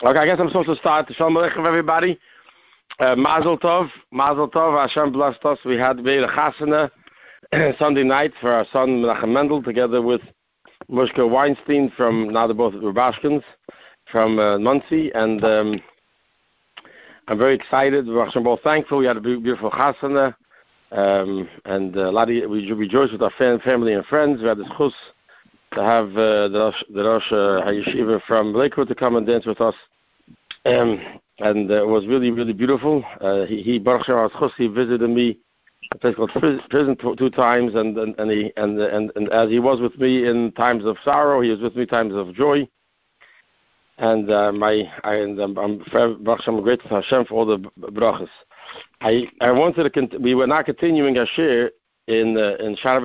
Okay, I guess I'm supposed to start. Shalom Aleichem, everybody. Uh, Mazel Tov. Mazel Tov. Hashem blessed us. We had Ve'er Chasana Sunday night for our son Menachem Mendel together with Mushka Weinstein from, now they're both Rubashkins, from uh, Monsey. And um, I'm very excited. We're both thankful. We had a beautiful Chasana. Um, and uh, a lot of, we rejoiced with our family and friends. We had this chus to have uh, the Rosh, the uh, from Lakewood to come and dance with us. Um, and uh, it was really, really beautiful. Uh, he, he Baruch Shem he visited me a place called prison two, times, and and and, he, and and and as he was with me in times of sorrow, he was with me times of joy. And uh, my, I, and I'm, I'm Baruch Shem grateful to Hashem for all the brachas. I I wanted to. Cont- we were not continuing our share in uh, in Shara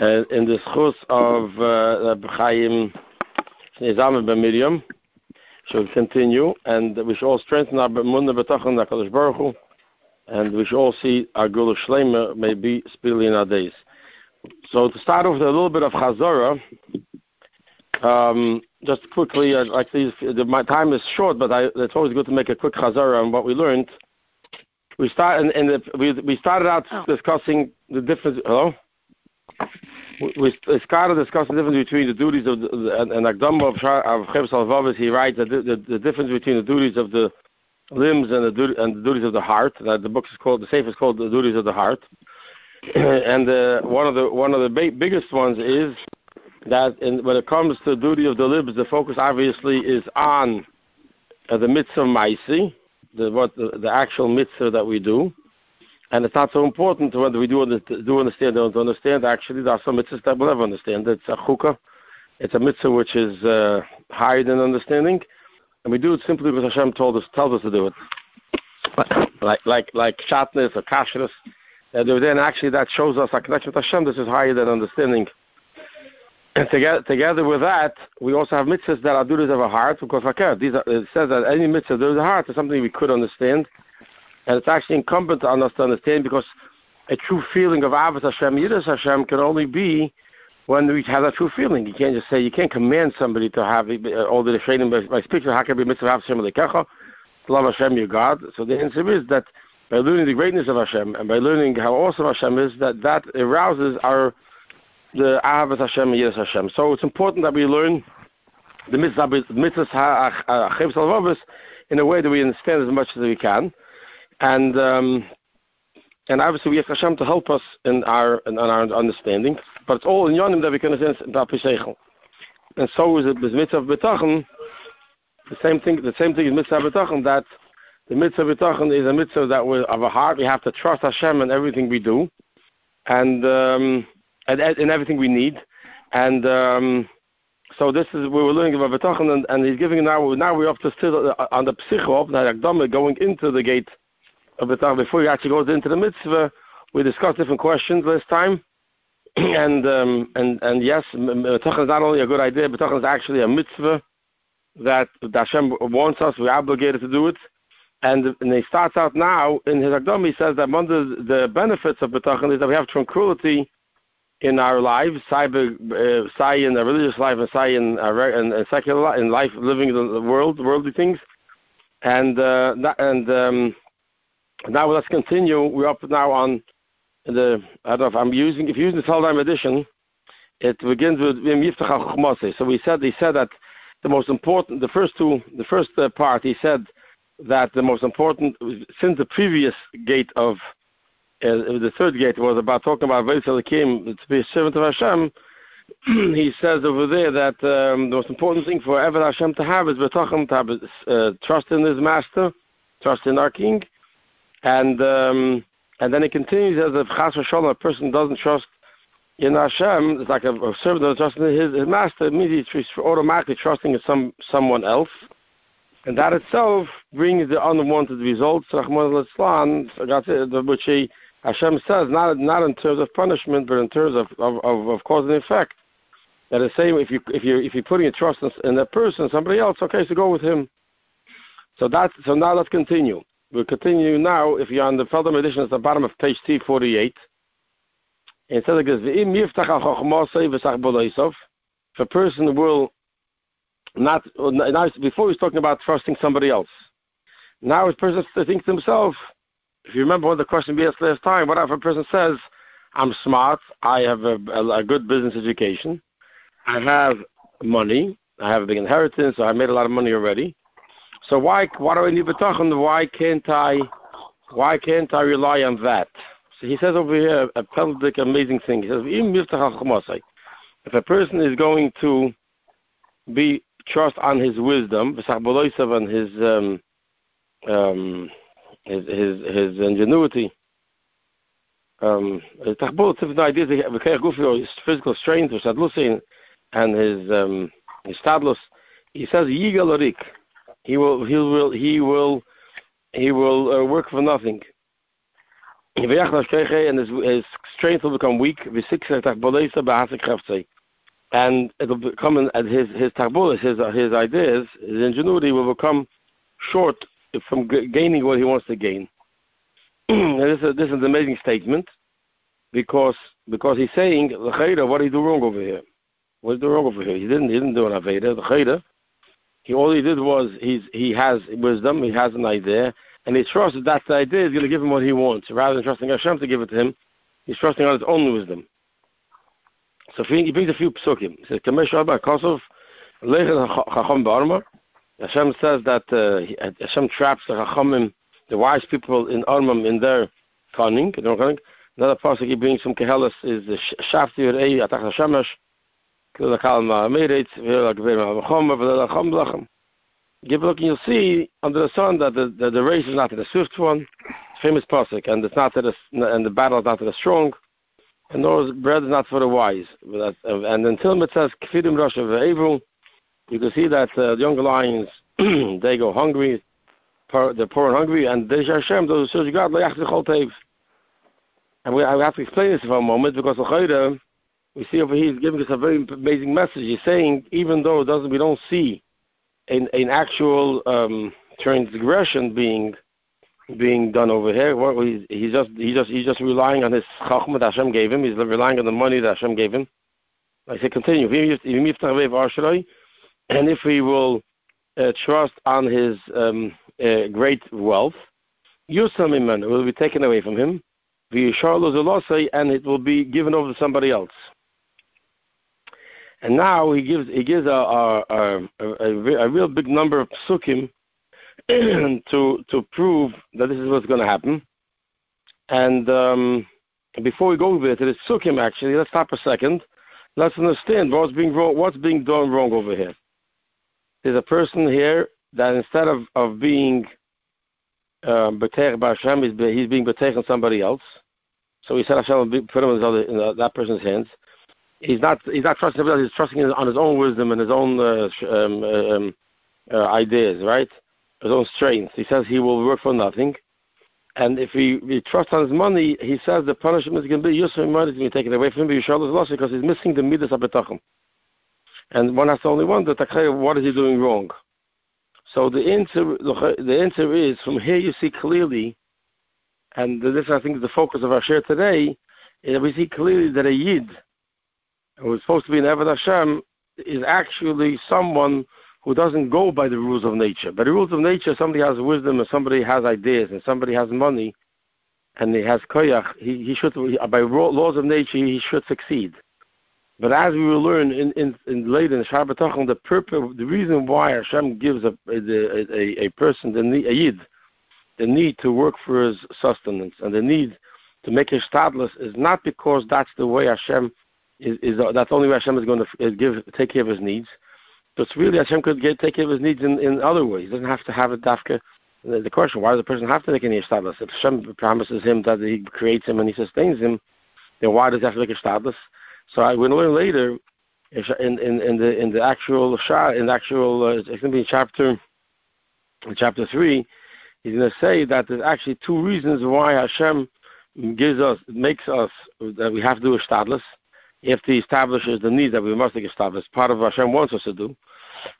uh, in the schus of uh, Chaim Nizam ben Miriam should continue, and we should all strengthen our Munna B'tachon HaKadosh Baruch Hu, and we should all see our Gula Shleima may be speedily in our days. So to start off with a little bit of Chazorah, um, just quickly, I'd like to, my time is short, but I, it's always good to make a quick Chazorah on what we learned. We start in, in the, we, we started out oh. discussing the difference. Hello we started discussing the difference between the duties of the, and, and of of he writes that the, the, the, difference between the duties of the limbs and the, and the duties of the heart. That the book is called the safe is called the duties of the heart. and uh, one of the one of the ba- biggest ones is that in, when it comes to the duty of the limbs, the focus obviously is on uh, the mitzvah maisi, the what the, the actual mitzvah that we do and it's not so important whether we do, do understand or don't understand. Actually, there are some mitzvahs that we'll never understand. It's a chukah. It's a mitzvah which is uh, higher than understanding. And we do it simply because Hashem told us, tells us to do it. Like, like, like shatness or kashrus. And then actually that shows us our connection with Hashem. This is higher than understanding. And together, together with that, we also have mitzvahs that are duties of our heart. Because these are, it says that any mitzvah duties a heart is something we could understand and it's actually incumbent on us to understand because a true feeling of Ahavas Hashem, Yiddish Hashem can only be when we have that true feeling. You can't just say, you can't command somebody to have uh, all the training by, by speaking. How can be mitzvah Hashem Lekecha? Love Hashem, your God. So the answer is that by learning the greatness of Hashem and by learning how awesome Hashem is, that that arouses our the Ahavas Hashem and Yiddish Hashem. So it's important that we learn the mitzvahs in a way that we understand as much as we can um, obviously we have Hashem to help us in our in, our understanding. But it's all in Yonim that we can understand. And so is it with mitzvah b'tachan. The same thing. The same thing is mitzvah b'tachan. That the mitzvah b'tachan is a mitzvah that we of a heart. We have to trust Hashem in everything we do, and um, and in everything we need. And um, so this is we were learning about b'tachan, and, and he's giving now. Now we're up to still on the psycho of the going into the gate before he actually goes into the mitzvah, we discussed different questions last time. and um, and and yes, B'tachon is not only a good idea, B'tachon is actually a mitzvah that Hashem wants us, we're obligated to do it. And, and he starts out now in his Akdam, he says that one of the, the benefits of B'tachon is that we have tranquility in our lives, say uh, in a religious life and say in, in, in secular life, in life, living the world, worldly things. And uh, and um, now let's continue. We're up now on the, I don't know if I'm using, if you're using the Feldheim edition, it begins with So we said, he said that the most important, the first two, the first uh, part, he said that the most important, since the previous gate of, uh, the third gate was about talking about Vaisel Kim, to be a servant of Hashem, he says over there that um, the most important thing for ever Hashem to have is betachem, to have uh, trust in his master, trust in our king, and um, and then it continues as if Chas V'Shalom, a person doesn't trust in Hashem, it's like a, a servant doesn't trust in his, his master, immediately automatically trusting in some someone else. And that itself brings the unwanted results, which he, Hashem says, not not in terms of punishment, but in terms of, of, of, of cause and effect. That the same if you if you if you're putting a trust in, in that person, somebody else, okay, so go with him. So that's so now let's continue. We'll continue now. If you're on the Feldheim edition, it's the bottom of page T48. It says like this: If a person will not now before he's talking about trusting somebody else. Now a person thinks to himself, if you remember what the question we asked last time, what if a person says, I'm smart, I have a, a, a good business education, I have money, I have a big inheritance, so I made a lot of money already. So why why do I need betachin? Why can't I why can't I rely on that? So he says over here a pelvic amazing thing. He says, if a person is going to be trust on his wisdom, and his um, um, his, his his ingenuity. Um, ideas, his physical strength, and his um, his stadlus. He says, "Yigal He will, he will, he will, he will uh, work for nothing. And his, his strength will become weak and it'll become and his his his his ideas, his ingenuity will become short from gaining what he wants to gain. this is this is an amazing statement because because he's saying what did he do wrong over here? What did he do wrong over here? He didn't he didn't do an aveda. The he all he did was he's he has wisdom, he has an idea, and he trusts that that idea is going to give him what he wants rather than trusting Hashem to give it to him. He's trusting on his own wisdom. So he brings a few psukim. He says, Kamesh Rabba Kosov, Chacham Barma. Hashem says that uh, Hashem traps the Chachamim, the wise people in Armam, in their cunning. Another pasuk he brings from Koheles is the Shafti Yerei Atach HaShemesh, Kil Lakal Ma'amiritz, V'il HaGvir Ma'avachom, V'il HaChom Blachem. Give a look and you'll see under the sun that the, the, the race is not to the swift one, famous pasuk, and it's not to the, and the battle is not to the strong, and nor bread is not for the wise. And until it says Kfidim Rosh Evil, you can see that uh, the younger lions they go hungry, they're poor and hungry, and they Hashem, those who serve God, and we, I have to explain this for a moment because the we see over here, he's giving us a very amazing message. He's saying, even though it doesn't, we don't see an, an actual um, transgression being being done over here. Well, he's, he's just he just he's just relying on his chachma that Hashem gave him. He's relying on the money that Hashem gave him. I say continue. And if he will uh, trust on his um, uh, great wealth, Yusamim will be taken away from him. And it will be given over to somebody else. And now he gives he gives a a, a, a, a real big number of psukim to to prove that this is what's going to happen. And um, before we go over to the psukim, actually, let's stop a second. Let's understand what's being wrong, what's being done wrong over here. There's a person here that instead of of being um, Hashem, he's, being beteich on somebody else. So he said Hashem put him in that person's hands he's not he's not trusting else. He's trusting on his own wisdom and his own uh, um, um, uh, ideas, right? His own strength. He says he will work for nothing, and if he, he trusts on his money, he says the punishment is going to be Yusuf money is going to be taken away from him. Because he's missing the midas abetachim. And one has to only wonder, what is he doing wrong? So the answer, the answer is from here you see clearly, and this I think is the focus of our share today, is we see clearly that a yid who's supposed to be an Eved Hashem, is actually someone who doesn't go by the rules of nature. By the rules of nature, somebody has wisdom and somebody has ideas and somebody has money and he has koyach, he, he should, by laws of nature, he should succeed. But as we will learn in, in, in later in Shabbat the purpose, the reason why Hashem gives a, a, a, a person, the need, a yid, the need to work for his sustenance and the need to make his stadless is not because that's the way Hashem is, is that's only where Hashem is going to give take care of his needs. So it's really Hashem could get take care of his needs in, in other ways. He doesn't have to have a dafka. The, the question: Why does the person have to make any status? If Hashem promises him that He creates him and He sustains him, then why does he have to make a status? So I will learn later in, in, in the in the actual shah in the actual uh, it's going to be in chapter in chapter three. He's going to say that there's actually two reasons why Hashem gives us makes us that we have to do if he establishes the need that we must establish, part of what Hashem wants us to do.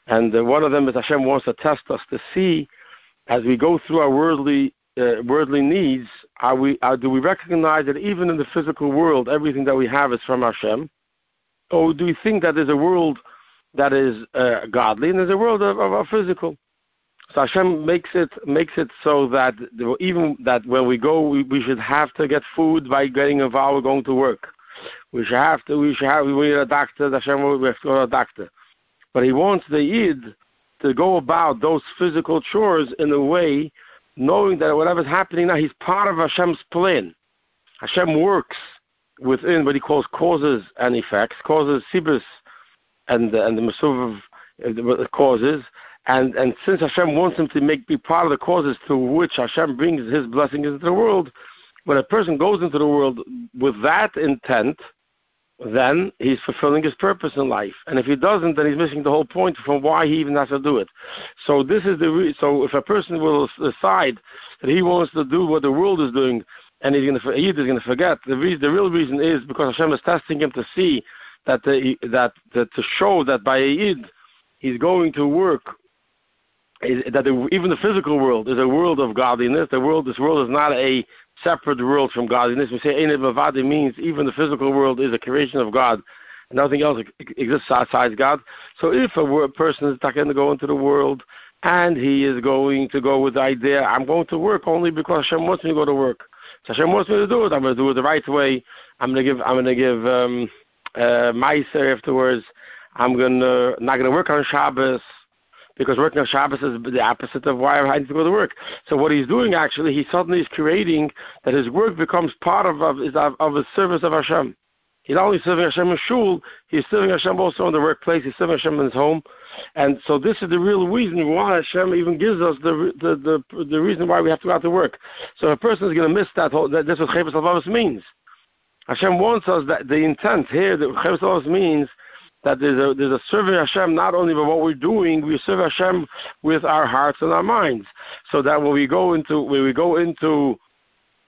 And uh, one of them is Hashem wants to test us to see, as we go through our worldly uh, worldly needs, are we are, do we recognize that even in the physical world, everything that we have is from Hashem, or do we think that there's a world that is uh, godly, and there's a world of, of, of, physical. So Hashem makes it makes it so that even that when we go, we, we should have to get food by getting involved going to work. We should have to. We should have. We need a doctor. Hashem, we have to go to a doctor. But He wants the Yid to go about those physical chores in a way, knowing that whatever's happening now, he's part of Hashem's plan. Hashem works within what he calls causes and effects, causes sibus and and the masuv of causes. And and since Hashem wants him to make be part of the causes through which Hashem brings His blessings into the world, when a person goes into the world with that intent, then he's fulfilling his purpose in life. And if he doesn't, then he's missing the whole point from why he even has to do it. So this is the re- so if a person will decide that he wants to do what the world is doing, and he's going to he is going to forget the reason, the real reason is because Hashem is testing him to see that uh, the, that, that to show that by Eid he's going to work is that even the physical world is a world of godliness. The world, this world is not a separate world from godliness. We say Ein Bavadi means even the physical world is a creation of God. Nothing else exists outside God. So if a person is going to go into the world and he is going to go with the idea, I'm going to work only because Hashem wants me to go to work. So Hashem wants me to do it. I'm going to do it the right way. I'm going to give. I'm going to give um, uh, Meiser afterwards. I'm going to not going to work on Shabbos because working on Shabbos is the opposite of why I need to go to work. So what he's doing actually, he suddenly is creating that his work becomes part of of, of, of the service of Hashem. He's not only serving Hashem in shul, he's serving Hashem also in the workplace. He's serving Hashem in his home, and so this is the real reason why Hashem even gives us the the the, the reason why we have to go out to work. So a person is going to miss that whole. That, that's what Chovos HaLevavos means. Hashem wants us that the intent here that Chovos HaLevavos means that there's a there's a serving Hashem not only by what we're doing, we serve Hashem with our hearts and our minds. So that when we go into when we go into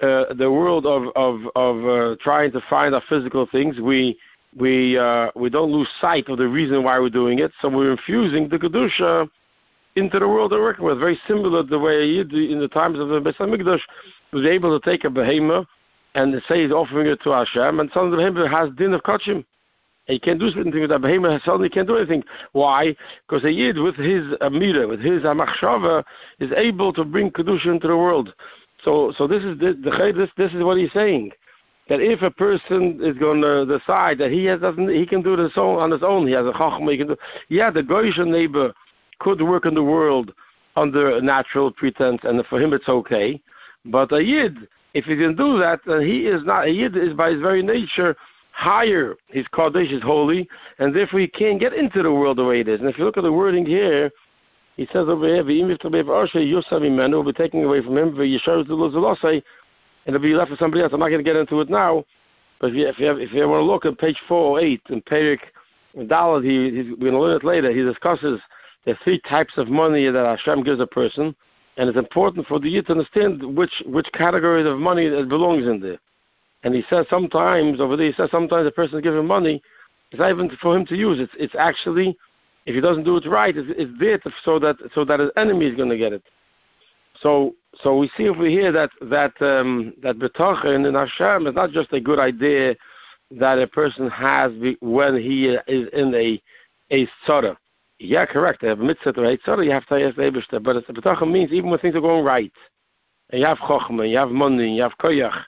uh, the world of of of uh, trying to find our physical things, we we uh, we don't lose sight of the reason why we're doing it. So we're infusing the kedusha into the world we're working with. Very similar to the way in the times of the Beis Hamikdash was able to take a behemoth and say he's offering it to Hashem, and some of the behemoth has din of kachim. He can't do anything with that behemoth. Suddenly can't do anything. Why? Because a yid with his amira, with his amachshava, is able to bring kedusha into the world. So, so this is the, the this this is what he's saying. That if a person is going to decide that he has doesn't he can do this on his own, he has a chachma, he can do. Yeah, the goyish neighbor could work in the world under a natural pretense, and for him it's okay. But a yid, if he can do that, then he is not a yid. Is by his very nature higher. His Kodesh is holy, and therefore he can't get into the world the way it is. And if you look at the wording here, he says over here, "Yisrael, you will be taken away from him, and it'll be left for somebody else. I'm not going to get into it now, but if you, if you, have, if you want to look at page 408 in Perik Dalit, he, he's, we're going to learn it later, he discusses the three types of money that Hashem gives a person, and it's important for the youth to understand which, which category of money it belongs in there. And he says sometimes over there, he says sometimes a person is giving money, it's not even for him to use. It's it's actually, if he doesn't do it right, it's, it's there to, so that so that his enemy is going to get it. So so we see over here that that um, that betachin in Hashem is not just a good idea that a person has when he is in a a tzara. Yeah, correct. A mitzvah to hate tzara. You have to the But it's, betachin means even when things are going right, and you have chokhmah, you have money, you have koyach,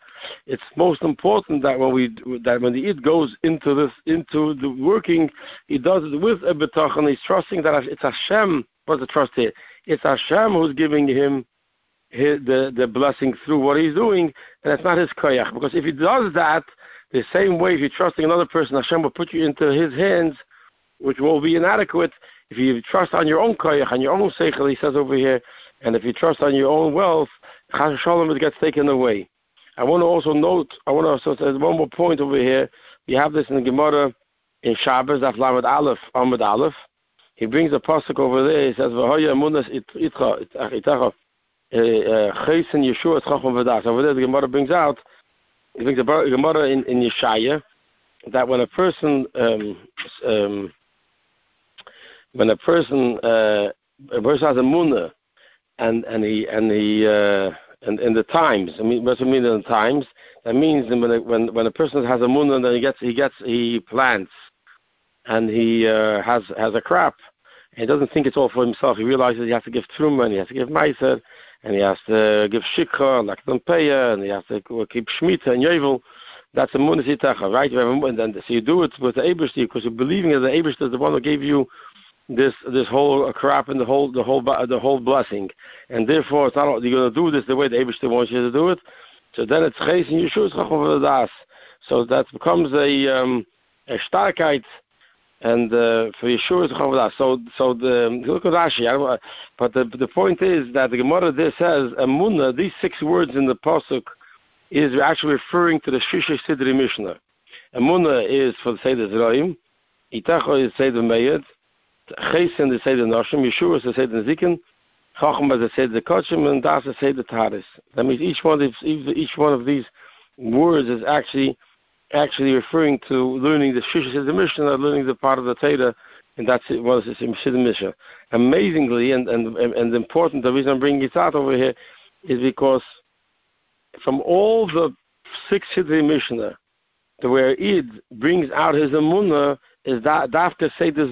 it's most important that when we that when the id goes into this into the working, he does it with a betachon. He's trusting that it's Hashem. What's the trust here? It's Hashem who's giving him his, the the blessing through what he's doing, and it's not his koyach. Because if he does that, the same way if you're trusting another person, Hashem will put you into his hands, which will be inadequate. If you trust on your own koyach, on your own seichel, he says over here, and if you trust on your own wealth, Shalom, it gets taken away. I want to also note, I want to also say one more point over here. We have this in the Gemara in Shabbos, Aflamed Aleph, Ahmed Aleph. He brings a pasuk over there. He says, "V'hoya emunas itcha itacha eh, eh, chaysin Yeshua tzchachom v'das." Over there, the Gemara brings out. He brings a Gemara in, in Yeshaya that when a person um, um, when a person uh, a person has a munah and and he and he uh, in, in the times. I mean, what does it mean in the times? That means when a, when when a person has a moon and then he gets he gets he plants and he uh, has has a crap. He doesn't think it's all for himself. He realizes he has to give truma and he has to give meiser and he has to give shikha, like peya, and he has to keep shmita and yovel. That's a munisitacha, right? And then, so you do it with the Abrish because you're believing that the Abrish is the one who gave you this this whole crap and the whole the whole the whole blessing, and therefore it's not, you're going to do this the way the Abrish wants you to do it. So then it's Ches and Chacham Das. So that becomes a um, a starkheit and uh, for Yeshua Chacham So so the look at Rashi. But the the point is that the Gemara there says Amunah. These six words in the pasuk is actually referring to the Shisha Sidri Mishnah. Amunah is for the Seder Zeraim. Itacho is Seder Meyed. Chesen is Seder Noshim. Yeshua is Seder Zikin. Chacham is Seder Kochim. And Das is Seder Taris. That means each one of each one of these words is actually actually referring to learning the Shisha Sidri Mishnah, learning the part of the Torah and that's it was in Siddur Mishnah. Amazingly, and, and and important, the reason I'm bringing it out over here is because from all the six Sidrei Mishnah, the where Id brings out his Amunah is that after say the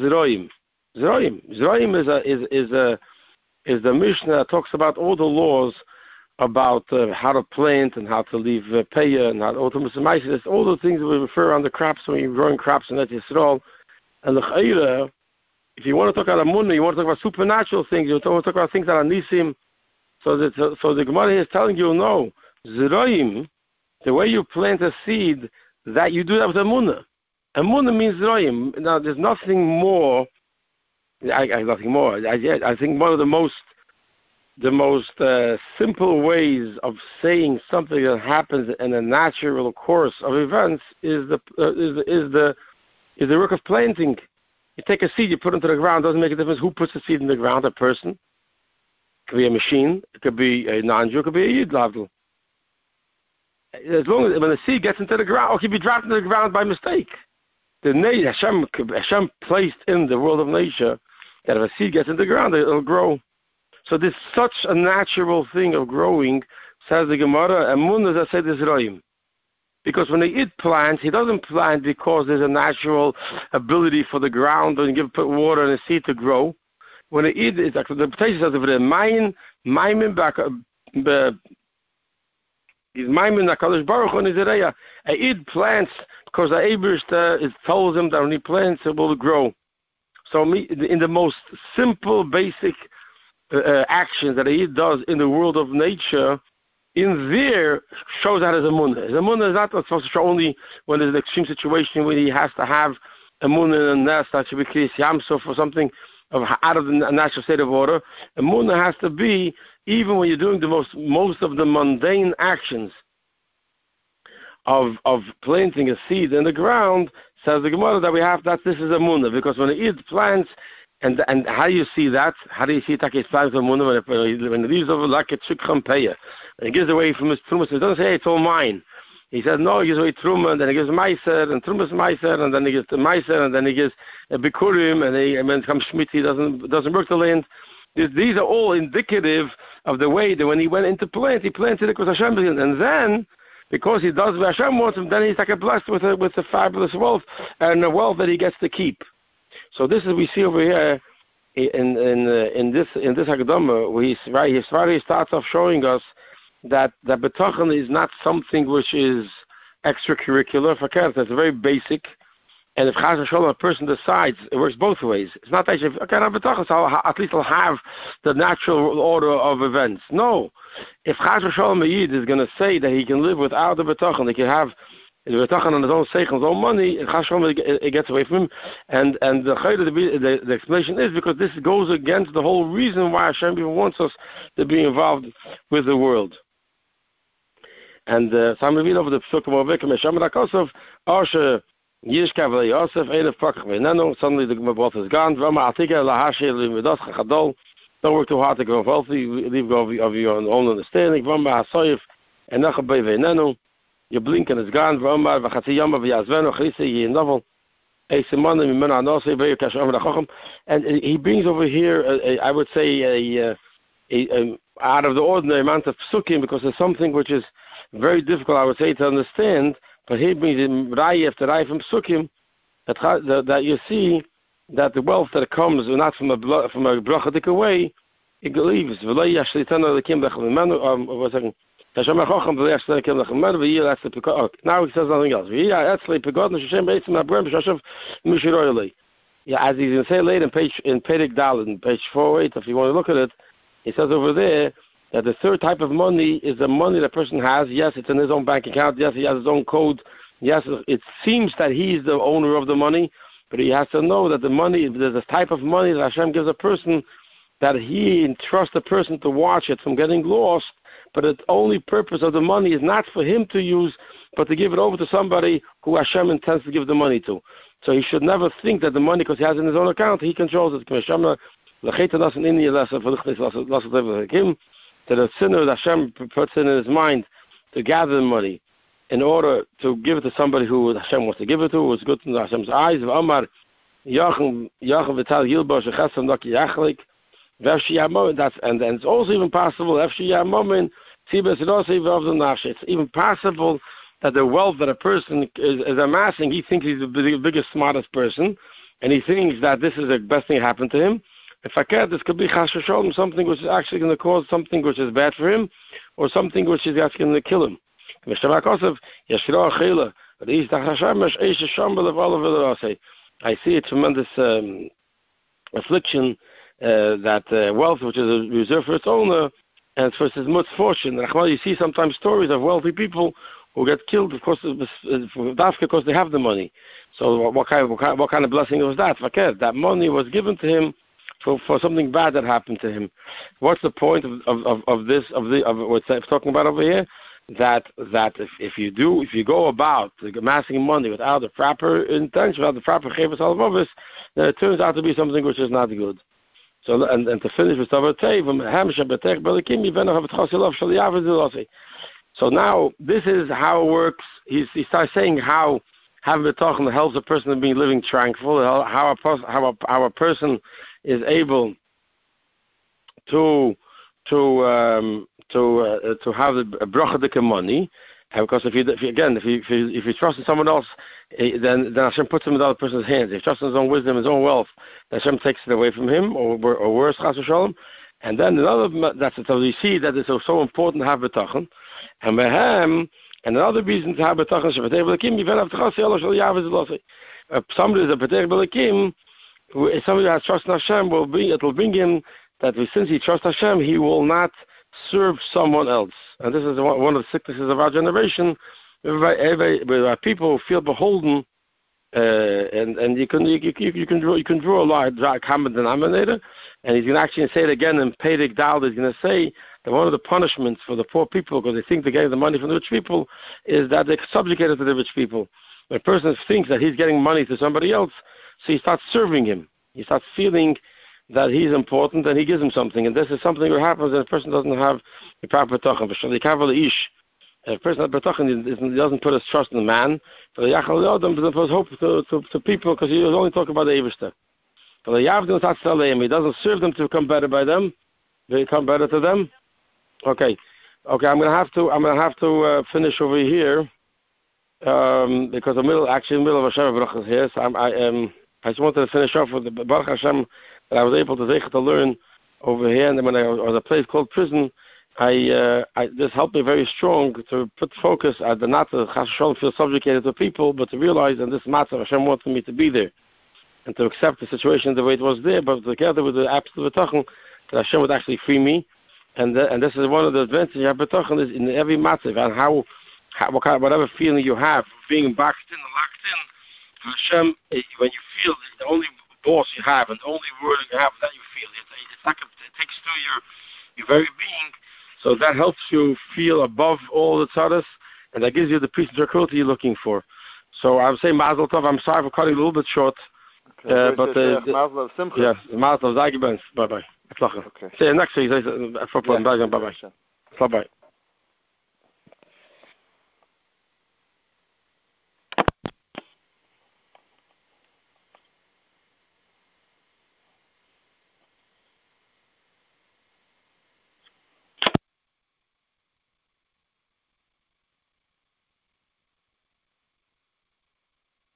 Zeroim. Zeroim. Zeroim is a is is a is the Mishnah that talks about all the laws about uh, how to plant and how to leave uh, paya and how to automatize all the things that we refer on the crops when you're growing crops that Yisrael. And the if you want to talk about Amunah, you want to talk about supernatural things, you want to talk about things that are Nisim. So, that, so the Gemara is telling you, no, Zroim, the way you plant a seed, that you do that with Amunah. Amunah means Zroim. Now, there's nothing more. I, I nothing more. I, I think one of the most the most uh, simple ways of saying something that happens in a natural course of events is the uh, is, is the is the work of planting. You take a seed, you put it into the ground. It Doesn't make a difference who puts the seed in the ground. A person. It could be a machine. It could be a non-Jew. It could be a Yid as long as when the seed gets into the ground, or could be dropped into the ground by mistake. The Hashem, Hashem placed in the world of nature that if a seed gets into the ground, it'll grow. So this such a natural thing of growing, says the Gemara, I said is Roim. Because when he eat plants, he doesn't plant because there's a natural ability for the ground and give put water and a seed to grow. When he eat, it's like the potato says there, mine, mine back, He's maimin HaKadosh Baruch in his area. Eid plants because the Eberst uh, tells him that when he plants it will grow. So in the most simple, basic uh, uh actions that he does in the world of nature, in there shows that as a munah. The munah is not supposed to show only when there's an extreme situation where he has to have a in a nest that should be kris yamsuf or something of out of the natural state of order. A munah has to be even when you're doing the most most of the mundane actions of of planting a seed in the ground, says the Gemara that we have that this is a munah because when it eats plants and and how do you see that? How do you see that it's plants of munah when it, when it leaves over like a chukram and he gives away from his trumas? It doesn't say it's all mine. He said no, he gives away truma, and then he gives meiser, and trumas meiser, and then he gives meiser, and then he gives a bikurim, and, he, and when it comes shmiti, he doesn't doesn't work the land. These are all indicative of the way that when he went into plant, he planted it because Hashem and then because he does what Hashem wants him, then he's like a blessed with a with a fabulous wealth and a wealth that he gets to keep. So this is we see over here in in uh, in this in this Haggadah where he's right his he starts off showing us that that betachan is not something which is extracurricular. For it's very basic and if Chaz Shalom, a person decides, it works both ways. It's not that, if, okay, I'm so at least I'll have the natural order of events. No. If Chaz Shalom Yid is going to say that he can live without the Betachan, he can have the Betachan on his own sake, his own money, and Chaz Shalom, it gets away from him. And, and the, the, the explanation is because this goes against the whole reason why Hashem even wants us to be involved with the world. And uh, so I'm reading over the Psukim of Vikam, Hashem Rakosov, Arsha, V'le Yosef, suddenly the Mabot is gone, V'ama atika chachadol, don't work too hard to grow wealthy, leave go of your own understanding, V'ama bei your is gone, V'ama yama chrisi yi novel, and uh, he brings over here, a, a, I would say, a, a, a, out of the ordinary amount of psukim, because it's something which is very difficult, I would say, to understand, but he brings in Rai after Rai from Sukkim, that, that you see that the wealth that comes not from a from a brachadik way, it leaves. V'lo yashli tanu lekim lechem menu. Um, etzli pekod. Oh, now he says nothing else. Yeah, as he's going to say later in page in Dal in page four eight, if you want to look at it, he says over there that the third type of money is the money the person has. Yes, it's in his own bank account. Yes, he has his own code. Yes, it seems that he is the owner of the money, but he has to know that the money, there's a type of money that Hashem gives a person that he entrusts the person to watch it from getting lost, but the only purpose of the money is not for him to use, but to give it over to somebody who Hashem intends to give the money to. So he should never think that the money, because he has it in his own account, he controls it. That the sinner Hashem puts in his mind to gather the money in order to give it to somebody who Hashem wants to give it to, who's good in Hashem's eyes. Omar, Yachim Vital Yilbosh Chesam Daki Yachlik, that's and then it's also even possible It's even possible that the wealth that a person is, is amassing, he thinks he's the biggest, smartest person, and he thinks that this is the best thing that happened to him. If I can, this could be something which is actually going to cause something which is bad for him, or something which is actually going to kill him. I see a tremendous um, affliction uh, that uh, wealth which is reserved for its owner and for his much fortune. You see sometimes stories of wealthy people who get killed, of course, that's because they have the money. So what kind of, what kind of blessing was that? That money was given to him for, for something bad that happened to him. What's the point of, of, of this, of, the, of what I'm talking about over here? that that if, if you do if you go about amassing money without the proper intention, without the proper chayvus alvavis, then it turns out to be something which is not good. So and, and to finish with um, So now this is how it works. He's, he starts saying how having betochen helps a person to be living tranquil, how a, how a, how a person is able to to um, to uh, to have a brachadike money. And because if you, if you again, if you, if you if you trust in someone else, eh, then then Hashem puts him in the other person's hands. If you trust in his own wisdom, his own wealth, Hashem takes it away from him, or or worse, Chas Shalom. And then another that's. So you see that it's so important to have betachan, and him, and another reason to have betachan shabbatei b'lekim even losei. Somebody is a betech b'lekim, somebody who has trust in Hashem will bring it will bring him that since he trusts Hashem, he will not serve someone else. And this is one of the sicknesses of our generation, where people feel beholden, uh, and and you can you, you, you can draw you can draw a a common denominator, and he's going to actually say it again in Pedig Dal. He's going to say that one of the punishments for the poor people, because they think they're getting the money from the rich people, is that they're subjugated to the rich people. When a person thinks that he's getting money to somebody else, so he starts serving him. He starts feeling that he's important and he gives him something. And this is something that happens when a person doesn't have the proper tochan. If a person doesn't doesn't put his trust in the man, but the yachal doesn't put hope to, to, to people because he was only talking about the Eberster. But the Yavdim he doesn't serve them to become better by them. They become better to them. Okay, okay. I'm gonna have to. I'm gonna have to uh, finish over here um, because the middle, actually, the middle of Hashem Baruch is here. So I'm, I um, I just wanted to finish off with the Baruch Hashem that I was able to to learn over here. And when I was a place called prison, I, uh, I this helped me very strong to put focus at the not to Chashem feel subjugated to people, but to realize that this matter Hashem wanted me to be there and to accept the situation the way it was there, but together with the absolute betachon that Hashem would actually free me. And the, and this is one of the advantages of betachon is in every matter and how, how what kind, whatever feeling you have being boxed in locked in. Hashem, eh, when you feel the only boss you have and the only word you have that you feel. It, it's like a, it takes to your your very being. So that helps you feel above all the tzaddis, and that gives you the peace and tranquility you're looking for. So I would saying Mazel Tov. I'm sorry for cutting a little bit short. Okay. Uh, but uh, Mazel Simcha. Yeah, Mazel Tov. Bye bye. Okay. See you next week. Bye bye. Bye bye.